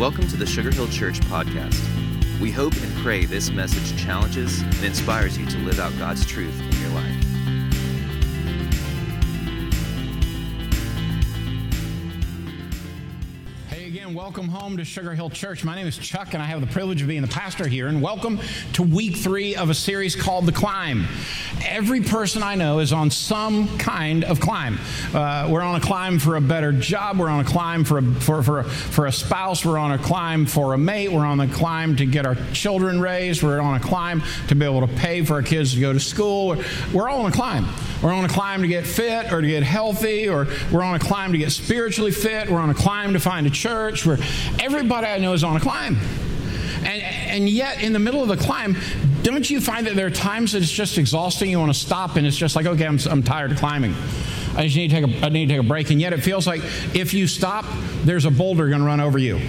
Welcome to the Sugar Hill Church podcast. We hope and pray this message challenges and inspires you to live out God's truth in your life. Hey again, welcome home to Sugar Hill Church. My name is Chuck, and I have the privilege of being the pastor here. And welcome to week three of a series called The Climb. Every person I know is on some kind of climb. Uh, we're on a climb for a better job. We're on a climb for a, for, for, for a spouse. We're on a climb for a mate. We're on a climb to get our children raised. We're on a climb to be able to pay for our kids to go to school. We're, we're all on a climb. We're on a climb to get fit or to get healthy, or we're on a climb to get spiritually fit. We're on a climb to find a church. Where everybody I know is on a climb. And, and yet, in the middle of the climb, don't you find that there are times that it's just exhausting? You want to stop, and it's just like, okay, I'm, I'm tired of climbing. I just need to take a, I need to take a break. And yet, it feels like if you stop, there's a boulder going to run over you.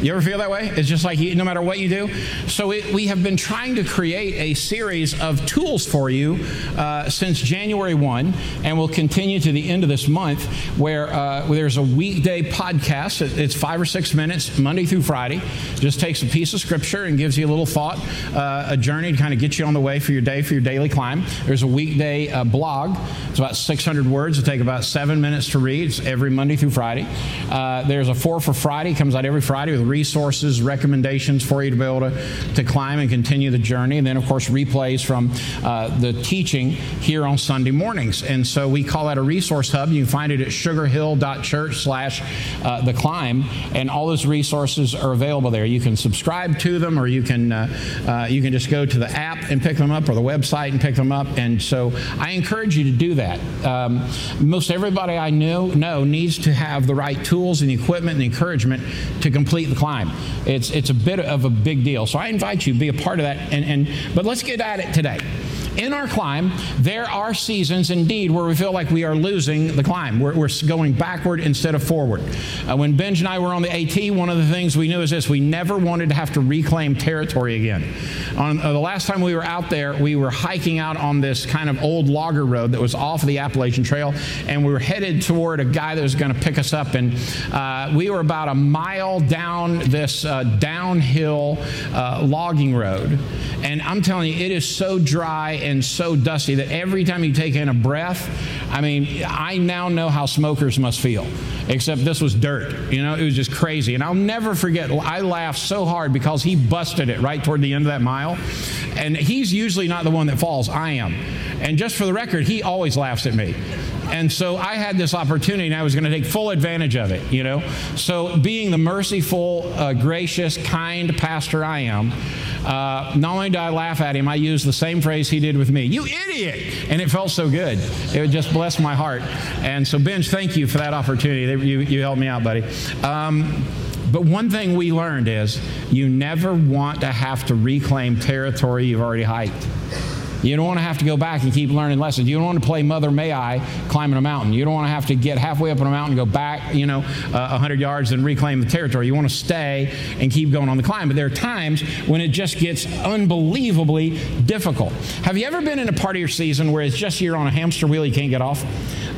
You ever feel that way? It's just like no matter what you do. So it, we have been trying to create a series of tools for you uh, since January 1, and we'll continue to the end of this month where, uh, where there's a weekday podcast. It's five or six minutes, Monday through Friday. Just takes a piece of scripture and gives you a little thought, uh, a journey to kind of get you on the way for your day, for your daily climb. There's a weekday uh, blog. It's about 600 words. It'll take about seven minutes to read. It's every Monday through Friday. Uh, there's a four for Friday. Comes out every Friday with resources, recommendations for you to be able to, to climb and continue the journey. And then, of course, replays from uh, the teaching here on Sunday mornings. And so we call that a resource hub. You can find it at sugarhill.church slash uh, the climb. And all those resources are available there. You can subscribe to them or you can, uh, uh, you can just go to the app and pick them up or the website and pick them up. And so I encourage you to do that. Um, most everybody I know, know needs to have the right tools and equipment and encouragement to complete the climb. It's, it's a bit of a big deal. So I invite you to be a part of that. And, and, but let's get at it today. In our climb, there are seasons indeed where we feel like we are losing the climb. We're, we're going backward instead of forward. Uh, when Benj and I were on the AT, one of the things we knew is this we never wanted to have to reclaim territory again. On uh, the last time we were out there, we were hiking out on this kind of old logger road that was off of the Appalachian Trail, and we were headed toward a guy that was going to pick us up. And uh, we were about a mile down this uh, downhill uh, logging road. And I'm telling you, it is so dry and so dusty that every time you take in a breath, I mean, I now know how smokers must feel. Except this was dirt. You know, it was just crazy. And I'll never forget, I laughed so hard because he busted it right toward the end of that mile. And he's usually not the one that falls, I am. And just for the record, he always laughs at me. And so I had this opportunity and I was going to take full advantage of it, you know. So being the merciful, uh, gracious, kind pastor I am, uh, not only did I laugh at him, I used the same phrase he did with me You idiot! And it felt so good. It just blessed my heart. And so, Benj, thank you for that opportunity. You, you helped me out, buddy. Um, but one thing we learned is you never want to have to reclaim territory you've already hiked. You don't want to have to go back and keep learning lessons. You don't want to play Mother May I climbing a mountain. You don't want to have to get halfway up on a mountain, go back, you know, uh, 100 yards and reclaim the territory. You want to stay and keep going on the climb. But there are times when it just gets unbelievably difficult. Have you ever been in a part of your season where it's just you're on a hamster wheel you can't get off?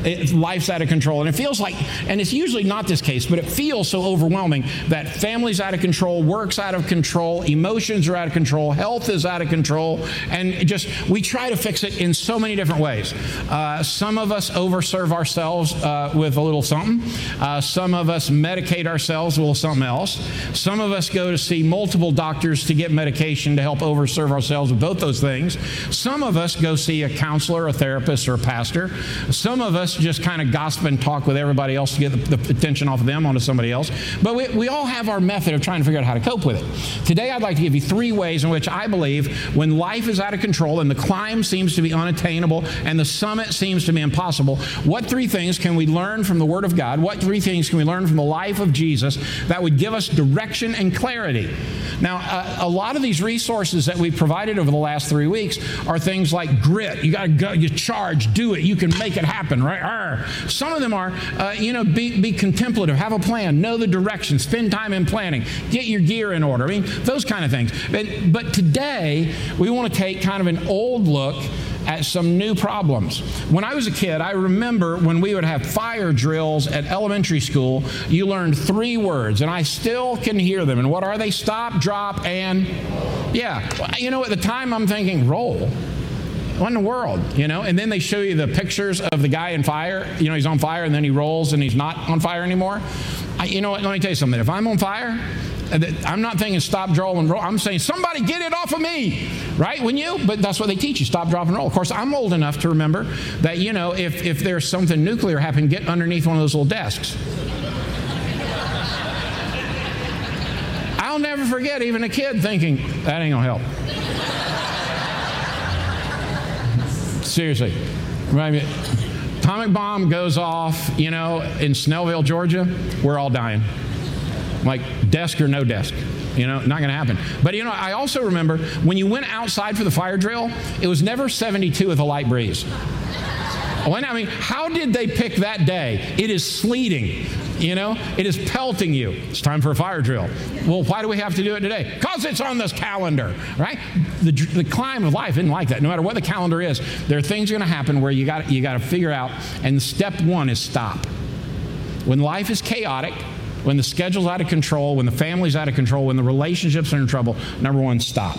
It, life's out of control. And it feels like, and it's usually not this case, but it feels so overwhelming that family's out of control, work's out of control, emotions are out of control, health is out of control, and just we try to fix it in so many different ways. Uh, some of us overserve ourselves uh, with a little something. Uh, some of us medicate ourselves with something else. Some of us go to see multiple doctors to get medication to help overserve ourselves with both those things. Some of us go see a counselor, a therapist, or a pastor. Some of us just kind of gossip and talk with everybody else to get the, the attention off of them onto somebody else. But we, we all have our method of trying to figure out how to cope with it. Today, I'd like to give you three ways in which I believe when life is out of control and the climb seems to be unattainable and the summit seems to be impossible, what three things can we learn from the Word of God? What three things can we learn from the life of Jesus that would give us direction and clarity? Now, a lot of these resources that we've provided over the last three weeks are things like grit. You got to go, you charge, do it, you can make it happen, right? Arr. Some of them are, uh, you know, be, be contemplative, have a plan, know the direction, spend time in planning, get your gear in order. I mean, those kind of things. But today, we want to take kind of an old look at some new problems. When I was a kid, I remember when we would have fire drills at elementary school, you learned three words, and I still can hear them. And what are they? Stop, drop, and yeah. You know, at the time I'm thinking, roll. What in the world, you know? And then they show you the pictures of the guy in fire. You know, he's on fire and then he rolls and he's not on fire anymore. I, you know what? Let me tell you something. If I'm on fire, I'm not thinking stop, draw, and roll. I'm saying somebody get it off of me, right? When you, but that's what they teach you: stop, drop, and roll. Of course, I'm old enough to remember that you know if if there's something nuclear happening, get underneath one of those little desks. I'll never forget even a kid thinking that ain't gonna help. Seriously, right? Atomic bomb goes off, you know, in Snellville, Georgia. We're all dying like desk or no desk. You know, not going to happen. But you know, I also remember when you went outside for the fire drill, it was never 72 with a light breeze. When, I mean, how did they pick that day? It is sleeting, you know, it is pelting you. It's time for a fire drill. Well, why do we have to do it today? Because it's on this calendar, right? The, the climb of life isn't like that. No matter what the calendar is, there are things going to happen where you got you got to figure out. And step one is stop. When life is chaotic, when the schedule's out of control, when the family's out of control, when the relationships are in trouble, number one, stop.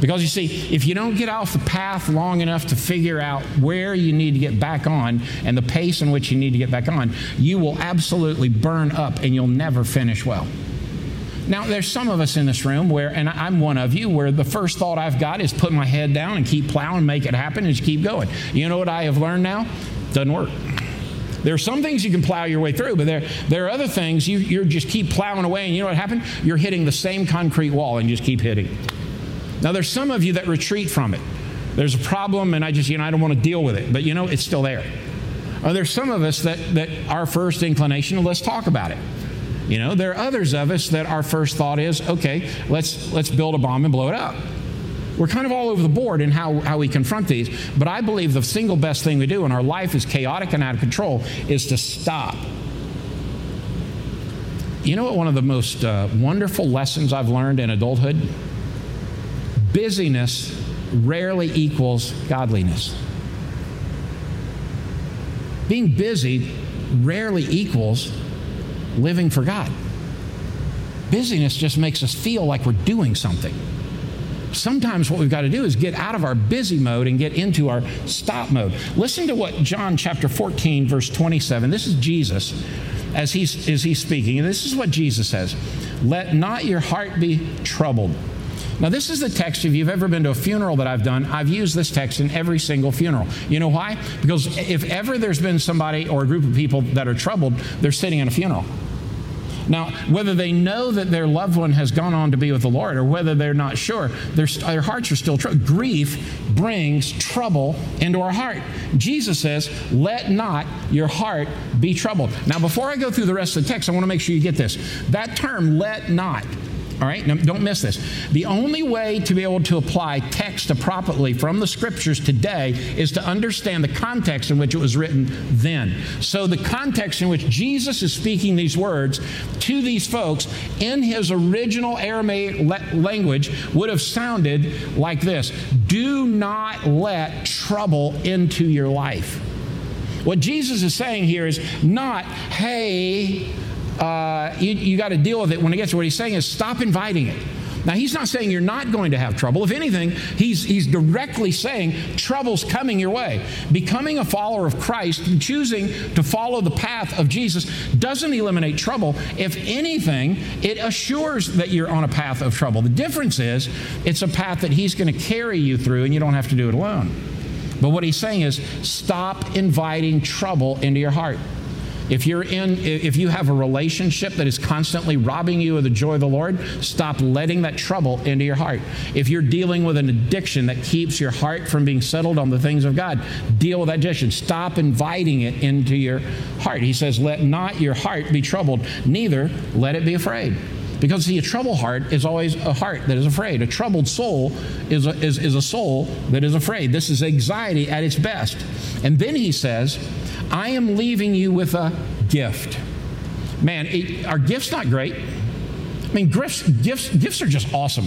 Because you see, if you don't get off the path long enough to figure out where you need to get back on and the pace in which you need to get back on, you will absolutely burn up and you'll never finish well. Now, there's some of us in this room where, and I'm one of you, where the first thought I've got is put my head down and keep plowing, make it happen, and just keep going. You know what I have learned now? Doesn't work. There are some things you can plow your way through, but there, there are other things you, you just keep plowing away, and you know what happened? You're hitting the same concrete wall and you just keep hitting. Now, there's some of you that retreat from it. There's a problem, and I just, you know, I don't want to deal with it, but you know, it's still there. Or there's some of us that, that our first inclination, let's talk about it. You know, there are others of us that our first thought is, okay, let's let's build a bomb and blow it up. We're kind of all over the board in how, how we confront these, but I believe the single best thing we do when our life is chaotic and out of control is to stop. You know what one of the most uh, wonderful lessons I've learned in adulthood? Busyness rarely equals godliness. Being busy rarely equals living for God. Busyness just makes us feel like we're doing something sometimes what we've got to do is get out of our busy mode and get into our stop mode. Listen to what John chapter 14, verse 27, this is Jesus as he's, as he's speaking. And this is what Jesus says Let not your heart be troubled. Now, this is the text, if you've ever been to a funeral that I've done, I've used this text in every single funeral. You know why? Because if ever there's been somebody or a group of people that are troubled, they're sitting in a funeral. Now, whether they know that their loved one has gone on to be with the Lord or whether they're not sure, their, their hearts are still troubled. Grief brings trouble into our heart. Jesus says, Let not your heart be troubled. Now, before I go through the rest of the text, I want to make sure you get this. That term, let not, all right, now, don't miss this. The only way to be able to apply text appropriately from the scriptures today is to understand the context in which it was written then. So, the context in which Jesus is speaking these words to these folks in his original Aramaic language would have sounded like this Do not let trouble into your life. What Jesus is saying here is not, hey, uh, you, you got to deal with it when it gets. What he's saying is stop inviting it. Now, he's not saying you're not going to have trouble. If anything, he's, he's directly saying trouble's coming your way. Becoming a follower of Christ, choosing to follow the path of Jesus, doesn't eliminate trouble. If anything, it assures that you're on a path of trouble. The difference is it's a path that he's going to carry you through, and you don't have to do it alone. But what he's saying is stop inviting trouble into your heart. If you're in, if you have a relationship that is constantly robbing you of the joy of the Lord, stop letting that trouble into your heart. If you're dealing with an addiction that keeps your heart from being settled on the things of God, deal with that addiction. Stop inviting it into your heart. He says, Let not your heart be troubled, neither let it be afraid. Because, see, a troubled heart is always a heart that is afraid. A troubled soul is a, is, is a soul that is afraid. This is anxiety at its best. And then he says, I am leaving you with a gift. Man, it, are gifts not great? I mean, gifts, gifts, gifts are just awesome.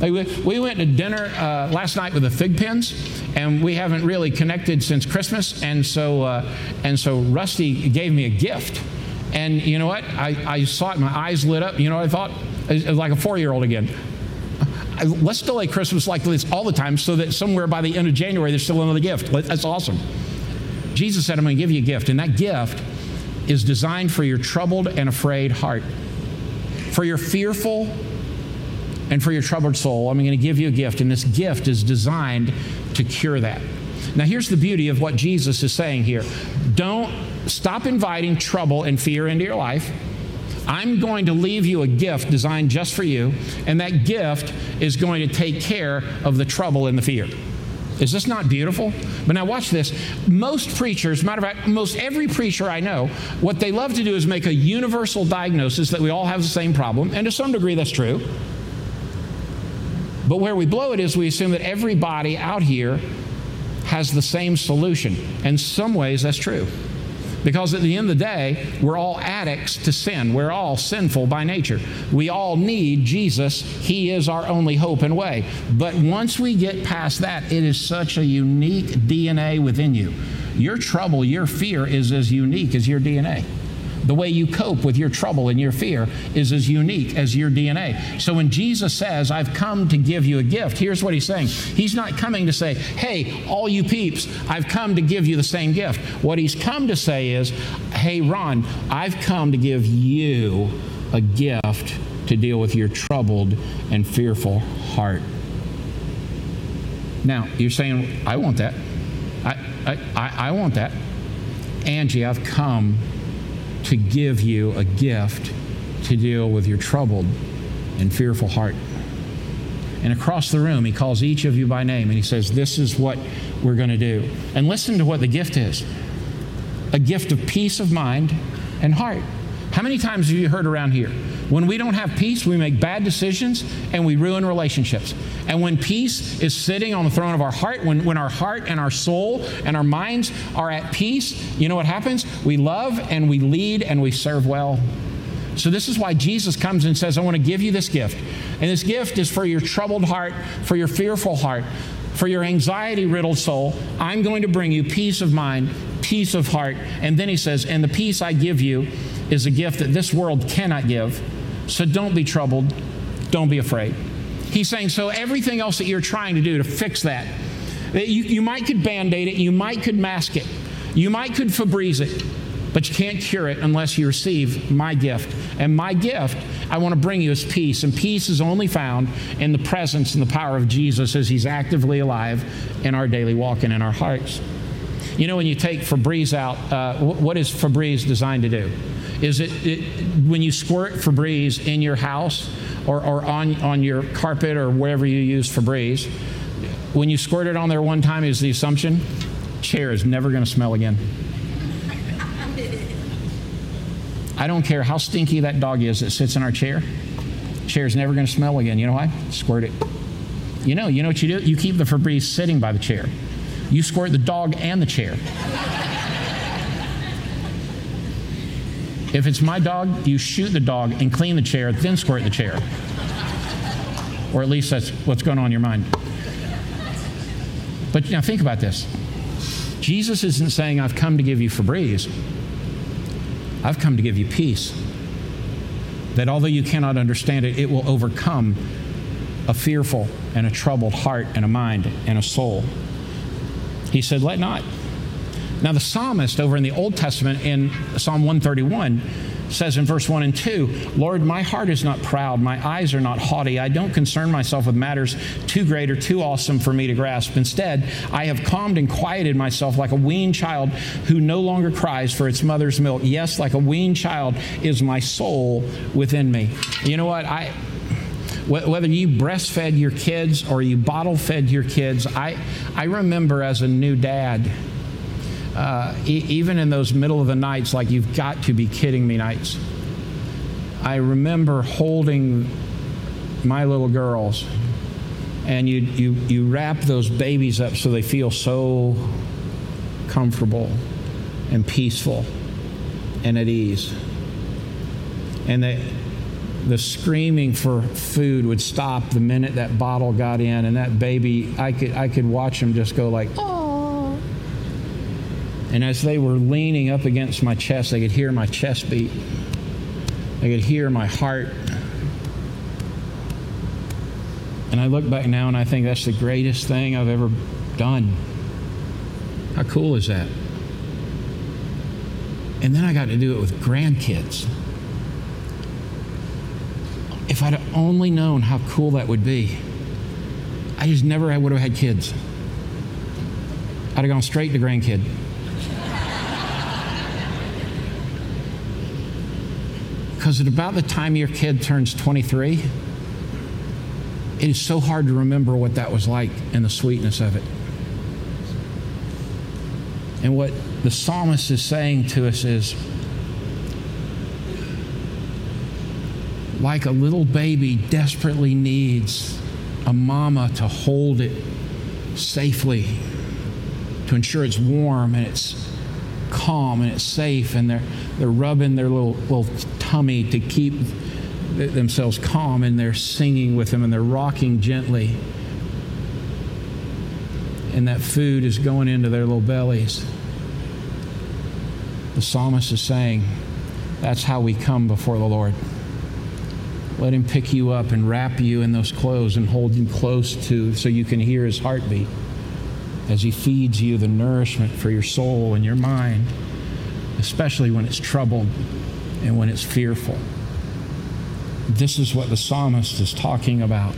We went to dinner uh, last night with the Fig Pens, and we haven't really connected since Christmas. And so, uh, and so Rusty gave me a gift. And you know what? I, I saw it, my eyes lit up. You know what I thought? It was like a four year old again. Let's delay Christmas like this all the time so that somewhere by the end of January there's still another gift. That's awesome. Jesus said, I'm going to give you a gift. And that gift is designed for your troubled and afraid heart, for your fearful and for your troubled soul, I'm going to give you a gift, and this gift is designed to cure that. Now, here's the beauty of what Jesus is saying here don't stop inviting trouble and fear into your life. I'm going to leave you a gift designed just for you, and that gift is going to take care of the trouble and the fear. Is this not beautiful? But now watch this. Most preachers, matter of fact, most every preacher I know, what they love to do is make a universal diagnosis that we all have the same problem, and to some degree that's true. But where we blow it is we assume that everybody out here has the same solution. In some ways, that's true. Because at the end of the day, we're all addicts to sin. We're all sinful by nature. We all need Jesus. He is our only hope and way. But once we get past that, it is such a unique DNA within you. Your trouble, your fear is as unique as your DNA. The way you cope with your trouble and your fear is as unique as your DNA. So when Jesus says, I've come to give you a gift, here's what he's saying. He's not coming to say, hey, all you peeps, I've come to give you the same gift. What he's come to say is, hey, Ron, I've come to give you a gift to deal with your troubled and fearful heart. Now, you're saying, I want that. I, I, I want that. Angie, I've come to give you a gift to deal with your troubled and fearful heart. And across the room, he calls each of you by name and he says, This is what we're going to do. And listen to what the gift is a gift of peace of mind and heart. How many times have you heard around here? When we don't have peace, we make bad decisions and we ruin relationships. And when peace is sitting on the throne of our heart, when, when our heart and our soul and our minds are at peace, you know what happens? We love and we lead and we serve well. So, this is why Jesus comes and says, I want to give you this gift. And this gift is for your troubled heart, for your fearful heart, for your anxiety riddled soul. I'm going to bring you peace of mind, peace of heart. And then he says, And the peace I give you is a gift that this world cannot give. So don't be troubled. Don't be afraid. He's saying, so everything else that you're trying to do to fix that, you, you might could band aid it, you might could mask it, you might could Febreze it, but you can't cure it unless you receive my gift. And my gift, I want to bring you is peace. And peace is only found in the presence and the power of Jesus as he's actively alive in our daily walk and in our hearts. You know, when you take Febreze out, uh, what is Febreze designed to do? Is it, it when you squirt Febreze in your house or, or on, on your carpet or wherever you use Febreze, when you squirt it on there one time, is the assumption chair is never going to smell again. I don't care how stinky that dog is that sits in our chair. Chair's never going to smell again. You know why? Squirt it. You know, you know what you do? You keep the Febreze sitting by the chair. You squirt the dog and the chair. If it's my dog, you shoot the dog and clean the chair, then squirt the chair. Or at least that's what's going on in your mind. But now think about this. Jesus isn't saying, I've come to give you Febreze. I've come to give you peace. That although you cannot understand it, it will overcome a fearful and a troubled heart and a mind and a soul. He said, Let not. Now, the psalmist over in the Old Testament in Psalm 131 says in verse 1 and 2 Lord, my heart is not proud, my eyes are not haughty. I don't concern myself with matters too great or too awesome for me to grasp. Instead, I have calmed and quieted myself like a weaned child who no longer cries for its mother's milk. Yes, like a weaned child is my soul within me. You know what? I whether you breastfed your kids or you bottle fed your kids, I, I remember as a new dad, uh, e- even in those middle of the nights, like you've got to be kidding me nights, I remember holding my little girls, and you, you, you wrap those babies up so they feel so comfortable and peaceful and at ease. And they, the screaming for food would stop the minute that bottle got in, and that baby, I could, I could watch him just go like, oh. And as they were leaning up against my chest, I could hear my chest beat. I could hear my heart. And I look back now and I think that's the greatest thing I've ever done. How cool is that? And then I got to do it with grandkids if I'd only known how cool that would be, I just never would have had kids. I'd have gone straight to grandkid. Because at about the time your kid turns 23, it is so hard to remember what that was like and the sweetness of it. And what the psalmist is saying to us is, like a little baby desperately needs a mama to hold it safely, to ensure it's warm and it's calm and it's safe, and they're, they're rubbing their little, little tummy to keep themselves calm, and they're singing with them and they're rocking gently. And that food is going into their little bellies. The psalmist is saying, That's how we come before the Lord. Let him pick you up and wrap you in those clothes and hold you close to so you can hear his heartbeat as he feeds you the nourishment for your soul and your mind, especially when it's troubled and when it's fearful. This is what the psalmist is talking about.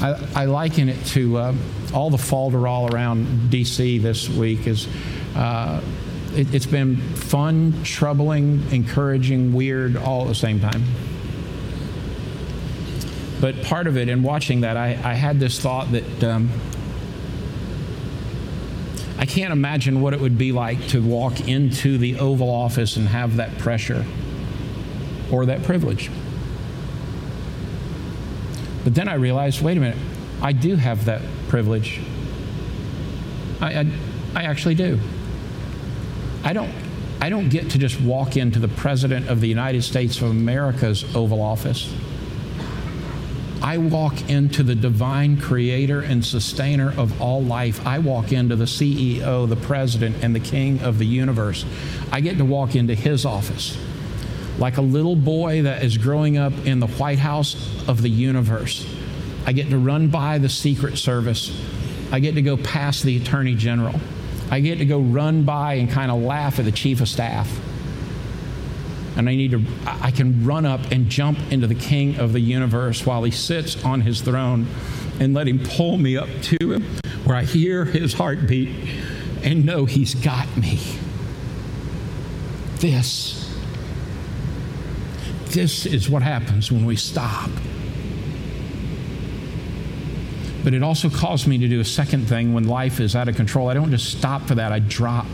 I, I liken it to uh, all the falderall around D.C. this week. Is uh, it, it's been fun, troubling, encouraging, weird, all at the same time. But part of it, in watching that, I, I had this thought that um, I can't imagine what it would be like to walk into the Oval Office and have that pressure or that privilege. But then I realized wait a minute, I do have that privilege. I, I, I actually do. I don't, I don't get to just walk into the President of the United States of America's Oval Office. I walk into the divine creator and sustainer of all life. I walk into the CEO, the president, and the king of the universe. I get to walk into his office like a little boy that is growing up in the White House of the universe. I get to run by the Secret Service. I get to go past the Attorney General. I get to go run by and kind of laugh at the Chief of Staff and I need to, I can run up and jump into the King of the universe while he sits on his throne and let him pull me up to him where I hear his heartbeat and know he's got me. This, this is what happens when we stop. But it also caused me to do a second thing when life is out of control. I don't just stop for that, I drop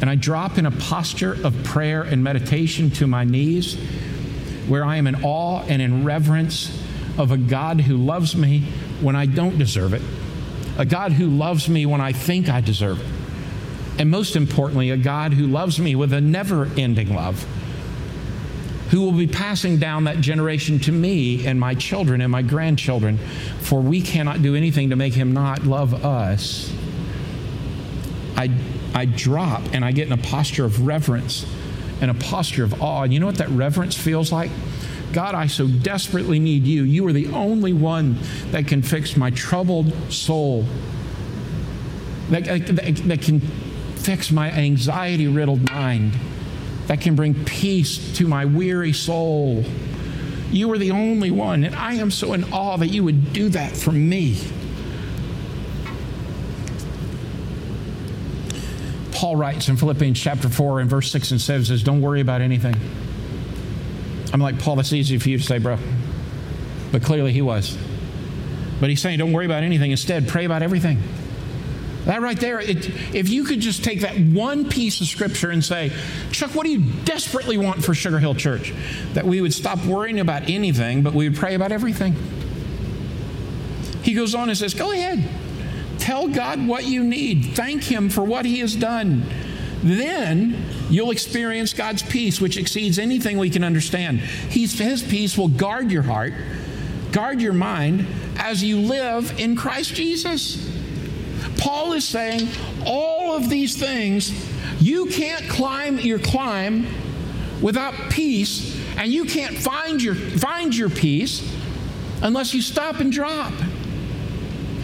and I drop in a posture of prayer and meditation to my knees where I am in awe and in reverence of a God who loves me when I don't deserve it, a God who loves me when I think I deserve it, and most importantly, a God who loves me with a never ending love, who will be passing down that generation to me and my children and my grandchildren, for we cannot do anything to make him not love us. I I drop and I get in a posture of reverence and a posture of awe. And you know what that reverence feels like? God, I so desperately need you. You are the only one that can fix my troubled soul, that, that, that can fix my anxiety riddled mind, that can bring peace to my weary soul. You are the only one, and I am so in awe that you would do that for me. Paul writes in Philippians chapter 4 and verse 6 and 7 says, Don't worry about anything. I'm like, Paul, that's easy for you to say, bro. But clearly he was. But he's saying, Don't worry about anything. Instead, pray about everything. That right there, it, if you could just take that one piece of scripture and say, Chuck, what do you desperately want for Sugar Hill Church? That we would stop worrying about anything, but we would pray about everything. He goes on and says, Go ahead. Tell God what you need. Thank Him for what He has done. Then you'll experience God's peace, which exceeds anything we can understand. He's, his peace will guard your heart, guard your mind as you live in Christ Jesus. Paul is saying all of these things, you can't climb your climb without peace, and you can't find your, find your peace unless you stop and drop.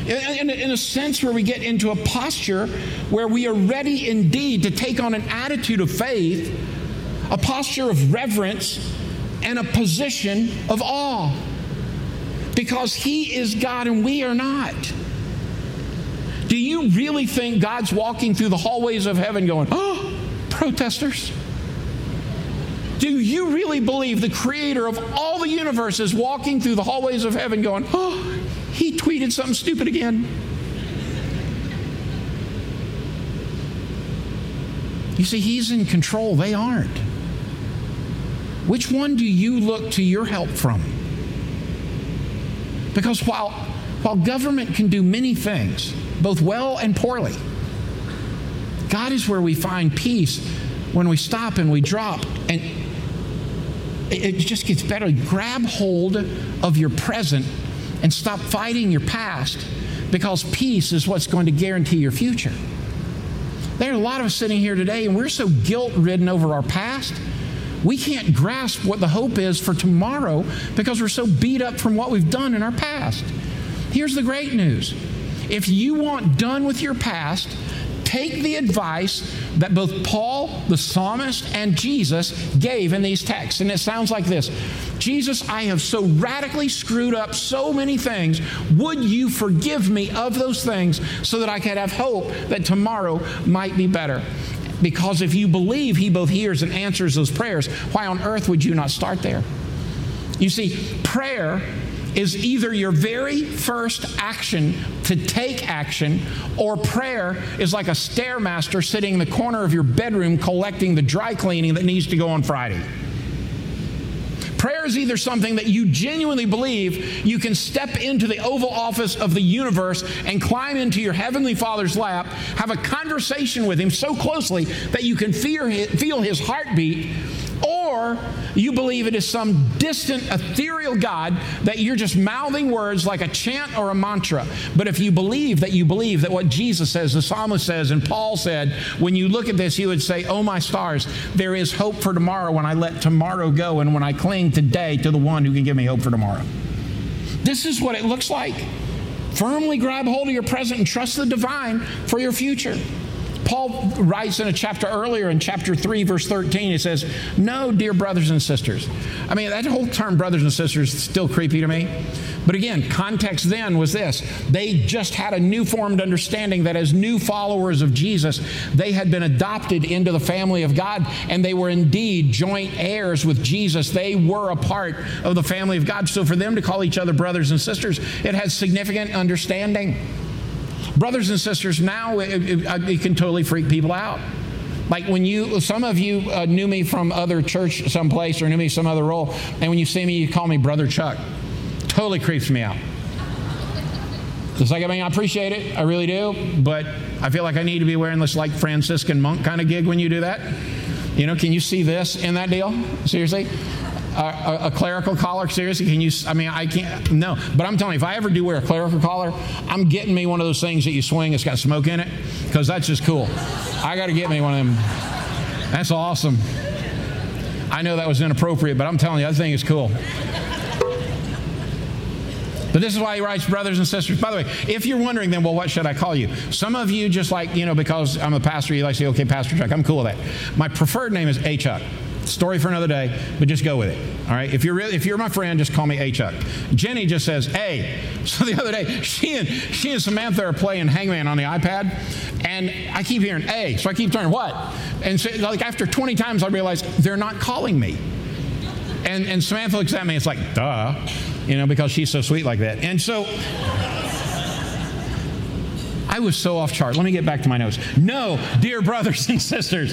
In, in, a sense, where we get into a posture where we are ready indeed to take on an attitude of faith, a posture of reverence, and a position of awe. Because He is God and we are not. Do you really think God's walking through the hallways of heaven going, oh, protesters? Do you really believe the creator of all the universe is walking through the hallways of heaven going, oh, he tweeted something stupid again? You see, he's in control, they aren't. Which one do you look to your help from? Because while, while government can do many things, both well and poorly, God is where we find peace when we stop and we drop and it just gets better. Grab hold of your present and stop fighting your past because peace is what's going to guarantee your future. There are a lot of us sitting here today, and we're so guilt ridden over our past. We can't grasp what the hope is for tomorrow because we're so beat up from what we've done in our past. Here's the great news if you want done with your past, take the advice that both Paul, the psalmist, and Jesus gave in these texts. And it sounds like this Jesus, I have so radically screwed up so many things. Would you forgive me of those things so that I could have hope that tomorrow might be better? Because if you believe he both hears and answers those prayers, why on earth would you not start there? You see, prayer is either your very first action to take action, or prayer is like a stairmaster sitting in the corner of your bedroom collecting the dry cleaning that needs to go on Friday. Prayer is either something that you genuinely believe you can step into the Oval Office of the universe and climb into your Heavenly Father's lap, have a conversation with Him so closely that you can feel His heartbeat or you believe it is some distant, ethereal God that you're just mouthing words like a chant or a mantra. But if you believe that you believe that what Jesus says, the psalmist says, and Paul said, when you look at this, you would say, Oh, my stars, there is hope for tomorrow when I let tomorrow go and when I cling today to the one who can give me hope for tomorrow. This is what it looks like. Firmly grab hold of your present and trust the divine for your future. Paul writes in a chapter earlier, in chapter 3, verse 13, he says, No, dear brothers and sisters. I mean, that whole term, brothers and sisters, is still creepy to me. But again, context then was this they just had a new formed understanding that as new followers of Jesus, they had been adopted into the family of God, and they were indeed joint heirs with Jesus. They were a part of the family of God. So for them to call each other brothers and sisters, it has significant understanding. Brothers and sisters, now it, it, it can totally freak people out. Like when you, some of you uh, knew me from other church someplace or knew me some other role, and when you see me, you call me Brother Chuck. Totally creeps me out. It's like, I mean, I appreciate it, I really do, but I feel like I need to be wearing this like Franciscan monk kind of gig when you do that. You know, can you see this in that deal? Seriously? A, a, clerical collar? Seriously, can you? I mean, I can't. No, but I'm telling you, if I ever do wear a clerical collar, I'm getting me one of those things that you swing. It's got smoke in it because that's just cool. I got to get me one of them. That's awesome. I know that was inappropriate, but I'm telling you, that thing is cool. But this is why he writes brothers and sisters. By the way, if you're wondering, then, well, what should I call you? Some of you just like, you know, because I'm a pastor, you like say, okay, Pastor Chuck, I'm cool with that. My preferred name is A. Chuck. Story for another day, but just go with it. All right. If you're really, if you're my friend, just call me A Chuck. Jenny just says A. So the other day, she and she and Samantha are playing Hangman on the iPad, and I keep hearing A. So I keep turning what? And so, like after 20 times, I realize they're not calling me. And and Samantha looks at me. It's like duh, you know, because she's so sweet like that. And so. I was so off chart. Let me get back to my notes. No, dear brothers and sisters,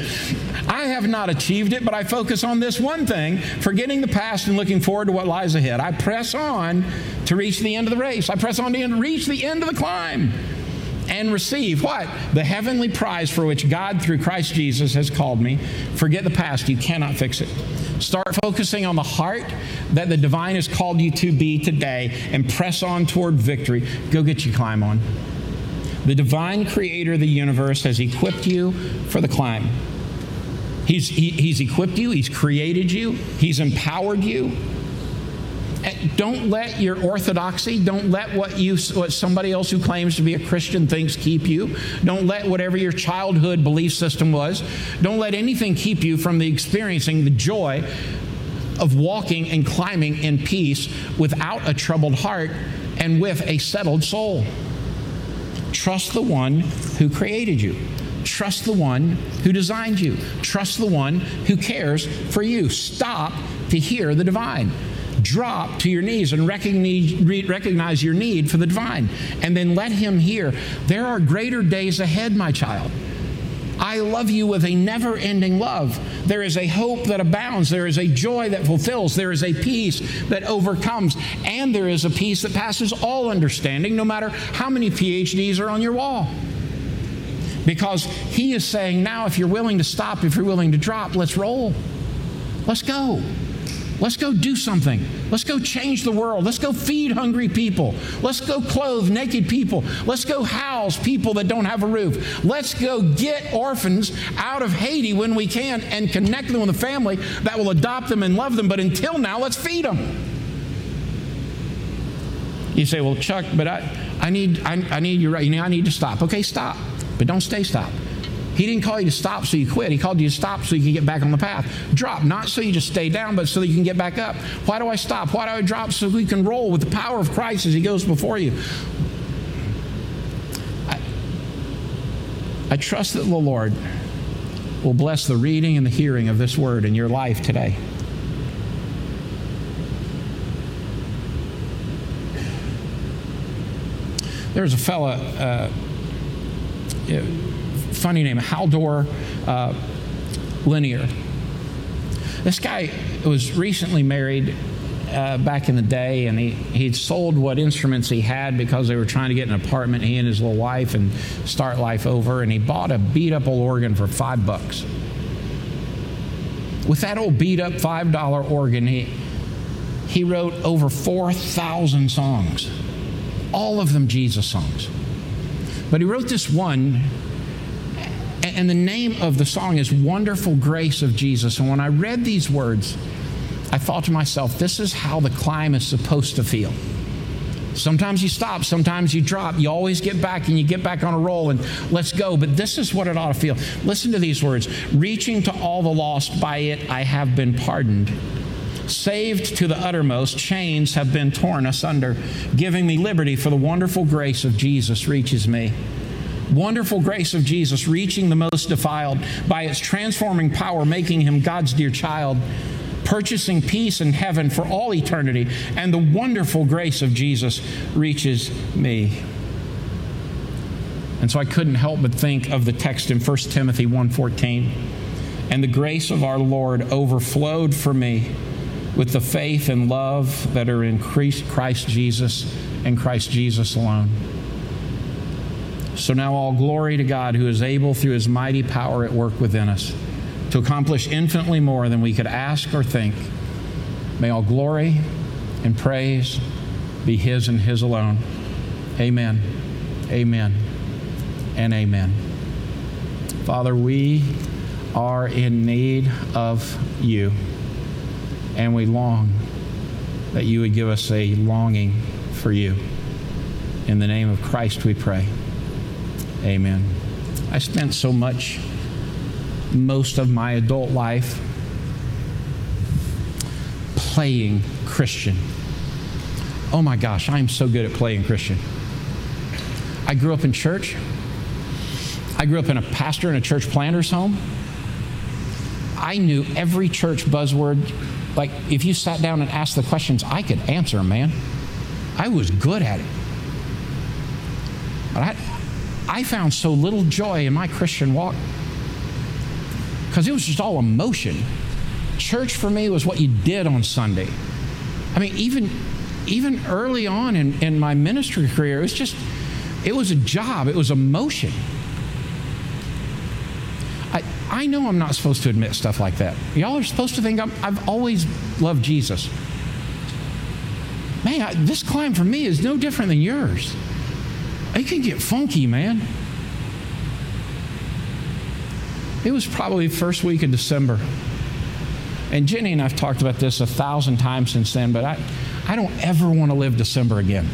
I have not achieved it, but I focus on this one thing, forgetting the past and looking forward to what lies ahead. I press on to reach the end of the race. I press on to reach the end of the climb. and receive what? The heavenly prize for which God, through Christ Jesus, has called me. Forget the past. You cannot fix it. Start focusing on the heart that the divine has called you to be today and press on toward victory. Go get your climb on. The divine creator of the universe has equipped you for the climb. He's, he, he's equipped you, He's created you, He's empowered you. Don't let your orthodoxy, don't let what, you, what somebody else who claims to be a Christian thinks keep you. Don't let whatever your childhood belief system was, don't let anything keep you from the experiencing the joy of walking and climbing in peace without a troubled heart and with a settled soul. Trust the one who created you. Trust the one who designed you. Trust the one who cares for you. Stop to hear the divine. Drop to your knees and recognize, your need for the divine. And then let him hear there are greater days ahead, my child. I love you with a never ending love. There is a hope that abounds. There is a joy that fulfills. There is a peace that overcomes. And there is a peace that passes all understanding, no matter how many PhDs are on your wall. Because he is saying, now, if you're willing to stop, if you're willing to drop, let's roll. Let's go. Let's go do something. Let's go change the world. Let's go feed hungry people. Let's go clothe naked people. Let's go house people that don't have a roof. Let's go get orphans out of Haiti when we can and connect them with a family that will adopt them and love them. But until now, let's feed them. You say, well, Chuck, but I, I need, I, I need you, right. you know, I need to stop. Okay, stop. But don't stay stopped. He didn't call you to stop so you quit. He called you to stop so you can get back on the path. Drop, not so you just stay down, but so you can get back up. Why do I stop? Why do I drop? So we can roll with the power of Christ as He goes before you. I, I trust that the Lord will bless the reading and the hearing of this word in your life today. There's a fella. Uh, funny name, Haldor uh, Lillenas. This guy was recently married uh, back in the day, and he, he'd sold what instruments he had because they were trying to get an apartment, he and his little wife, and start life over. And he bought a beat up old organ for five bucks. With that old beat up $5 organ, he, he wrote over 4,000 songs, all of them Jesus songs. But he wrote this one, and the name of the song is Wonderful Grace of Jesus. And when I read these words, I thought to myself, this is how the climb is supposed to feel. Sometimes you stop, sometimes you drop. You always get back and you get back on a roll and let's go. But this is what it ought to feel. Listen to these words Reaching to all the lost, by it I have been pardoned. Saved to the uttermost, chains have been torn asunder, giving me liberty, for the wonderful grace of Jesus reaches me. Wonderful grace of Jesus reaching the most defiled by its transforming power, making him God's dear child, purchasing peace in heaven for all eternity, and the wonderful grace of Jesus reaches me. And so I couldn't help but think of the text in 1 Timothy 1:14. And the grace of our Lord overflowed for me with the faith and love that are in Christ Jesus and Christ Jesus alone. So now all glory to God who is able through his mighty power at work within us to accomplish infinitely more than we could ask or think. May all glory and praise be his and his alone. Amen. Amen. And amen. Father, we are in need of you and we long that you would give us a longing for you. In the name of Christ we pray. Amen. I spent so much, most of my adult life, playing Christian. Oh my gosh, I'm so good at playing Christian. I grew up in church. I grew up in a pastor in a church planter's home. I knew every church buzzword like if you sat down and asked the questions, I could answer man. I was good at it. I, found so little joy in my Christian walk because it was just all emotion. Church for me was what you did on Sunday. I mean, even even early on in, in my ministry career, it was just It was a job, it was a motion. I, I know I'm not supposed to admit stuff like that. Y'all are supposed to think i have always loved Jesus. Man, I, this climb for me is no different than yours. It can get funky, man. It was probably the first week of December. And Jenny and I've talked about this a thousand times since then, but I, I don't ever want to live December again.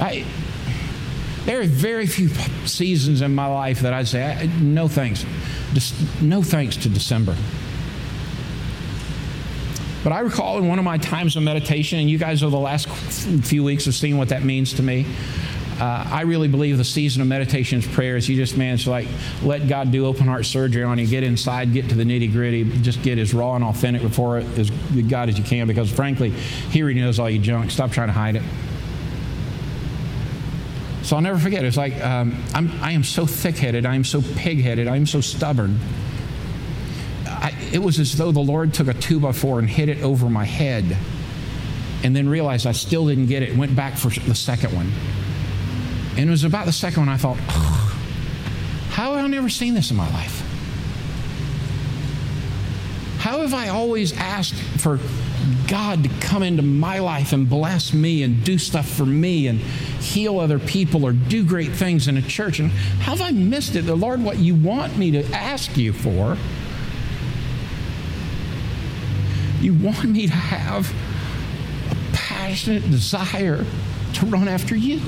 I, there are very few seasons in my life that I say, no thanks. Just no thanks to December. But I recall in one of my times of meditation, and you guys over the last few weeks have seen what that means to me. Uh, I really believe the season of meditation is prayer is you just manage to like let God do open heart surgery on you, get inside, get to the nitty gritty, just get as raw and authentic before it as good God as you can because frankly, He already knows all your junk. Stop trying to hide it. So I'll never forget. It's like um, I'm, I am so thick-headed. I am so pig-headed. I am so stubborn. I, it was as though the Lord took a two by four and hit it over my head, and then realized I still didn't get it. Went back for the second one, and it was about the second one I thought, how have I never seen this in my life? How have I always asked for God to come into my life and bless me and do stuff for me and heal other people or do great things in a church. And how have I missed it? The Lord, what you want me to ask you for, you want me to have a passionate desire to run after you.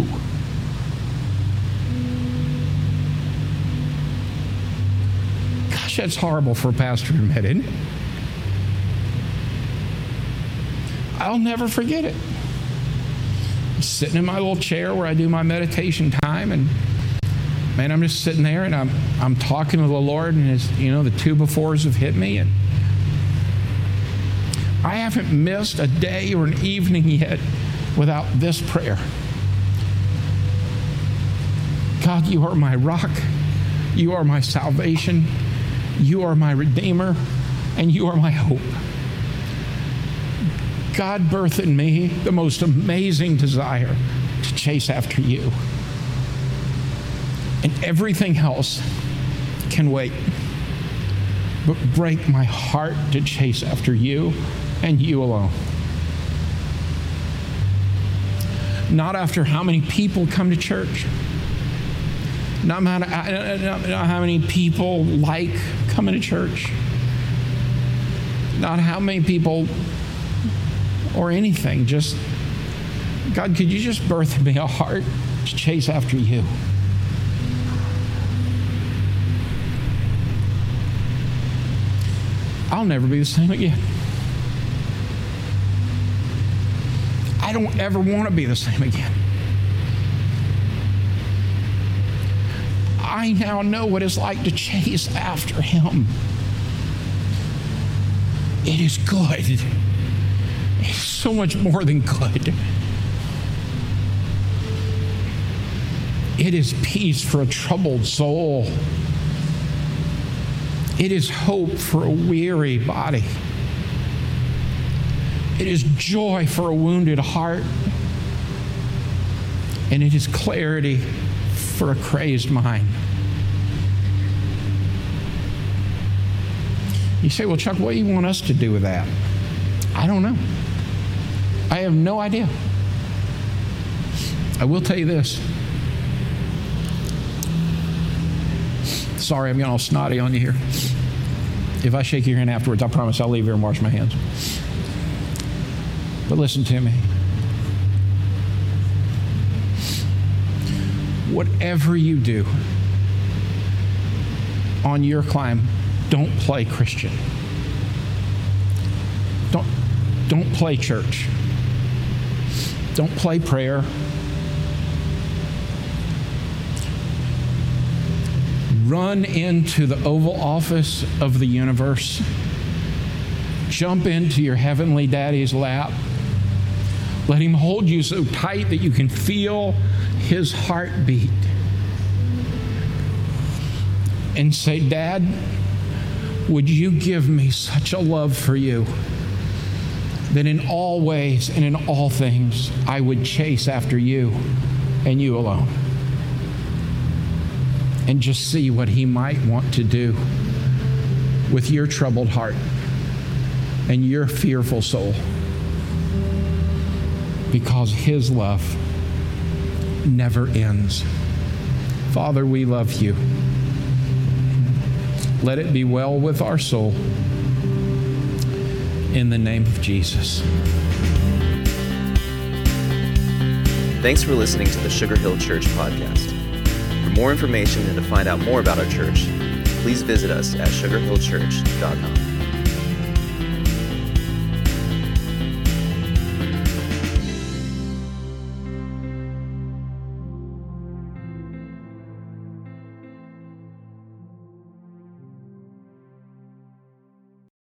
Gosh, that's horrible for a pastor to admit, it? I'll never forget it. sitting in my little chair where I do my meditation time, and man, I'm just sitting there and I'm I'm talking to the Lord, and his, you know the two befores have hit me, and I haven't missed a day or an evening yet without this prayer. God, you are my rock. You are my salvation. You are my redeemer. And you are my hope. God birthed in me the most amazing desire to chase after you. And everything else can wait. But break my heart to chase after you and you alone. Not after how many people come to church, not, how many people like coming to church, not how many people or anything. Just, God, could you just birth me a heart to chase after you? I'll never be the same again. I don't ever want to be the same again. I now know what it's like to chase after Him. It is good It's so much more than good. It is peace for a troubled soul. It is hope for a weary body. It is joy for a wounded heart. And it is clarity for a crazed mind. You say, well, Chuck, what do you want us to do with that? I don't know. I have no idea. I will tell you this. Sorry, I'm getting all snotty on you here. If I shake your hand afterwards, I promise I'll leave here and wash my hands. But listen to me. Whatever you do on your climb, don't play Christian. Don't, don't play church. Don't play prayer. Run into the Oval Office of the universe. Jump into your Heavenly Daddy's lap. Let Him hold you so tight that you can feel His heartbeat. And say, Dad, would you give me such a love for you? that in all ways and in all things I would chase after you and you alone. And just see what He might want to do with your troubled heart and your fearful soul. Because His love never ends. Father, we love you. Let it be well with our soul. In the name of Jesus. Thanks for listening to the Sugar Hill Church podcast. For more information and to find out more about our church, please visit us at sugarhillchurch.com.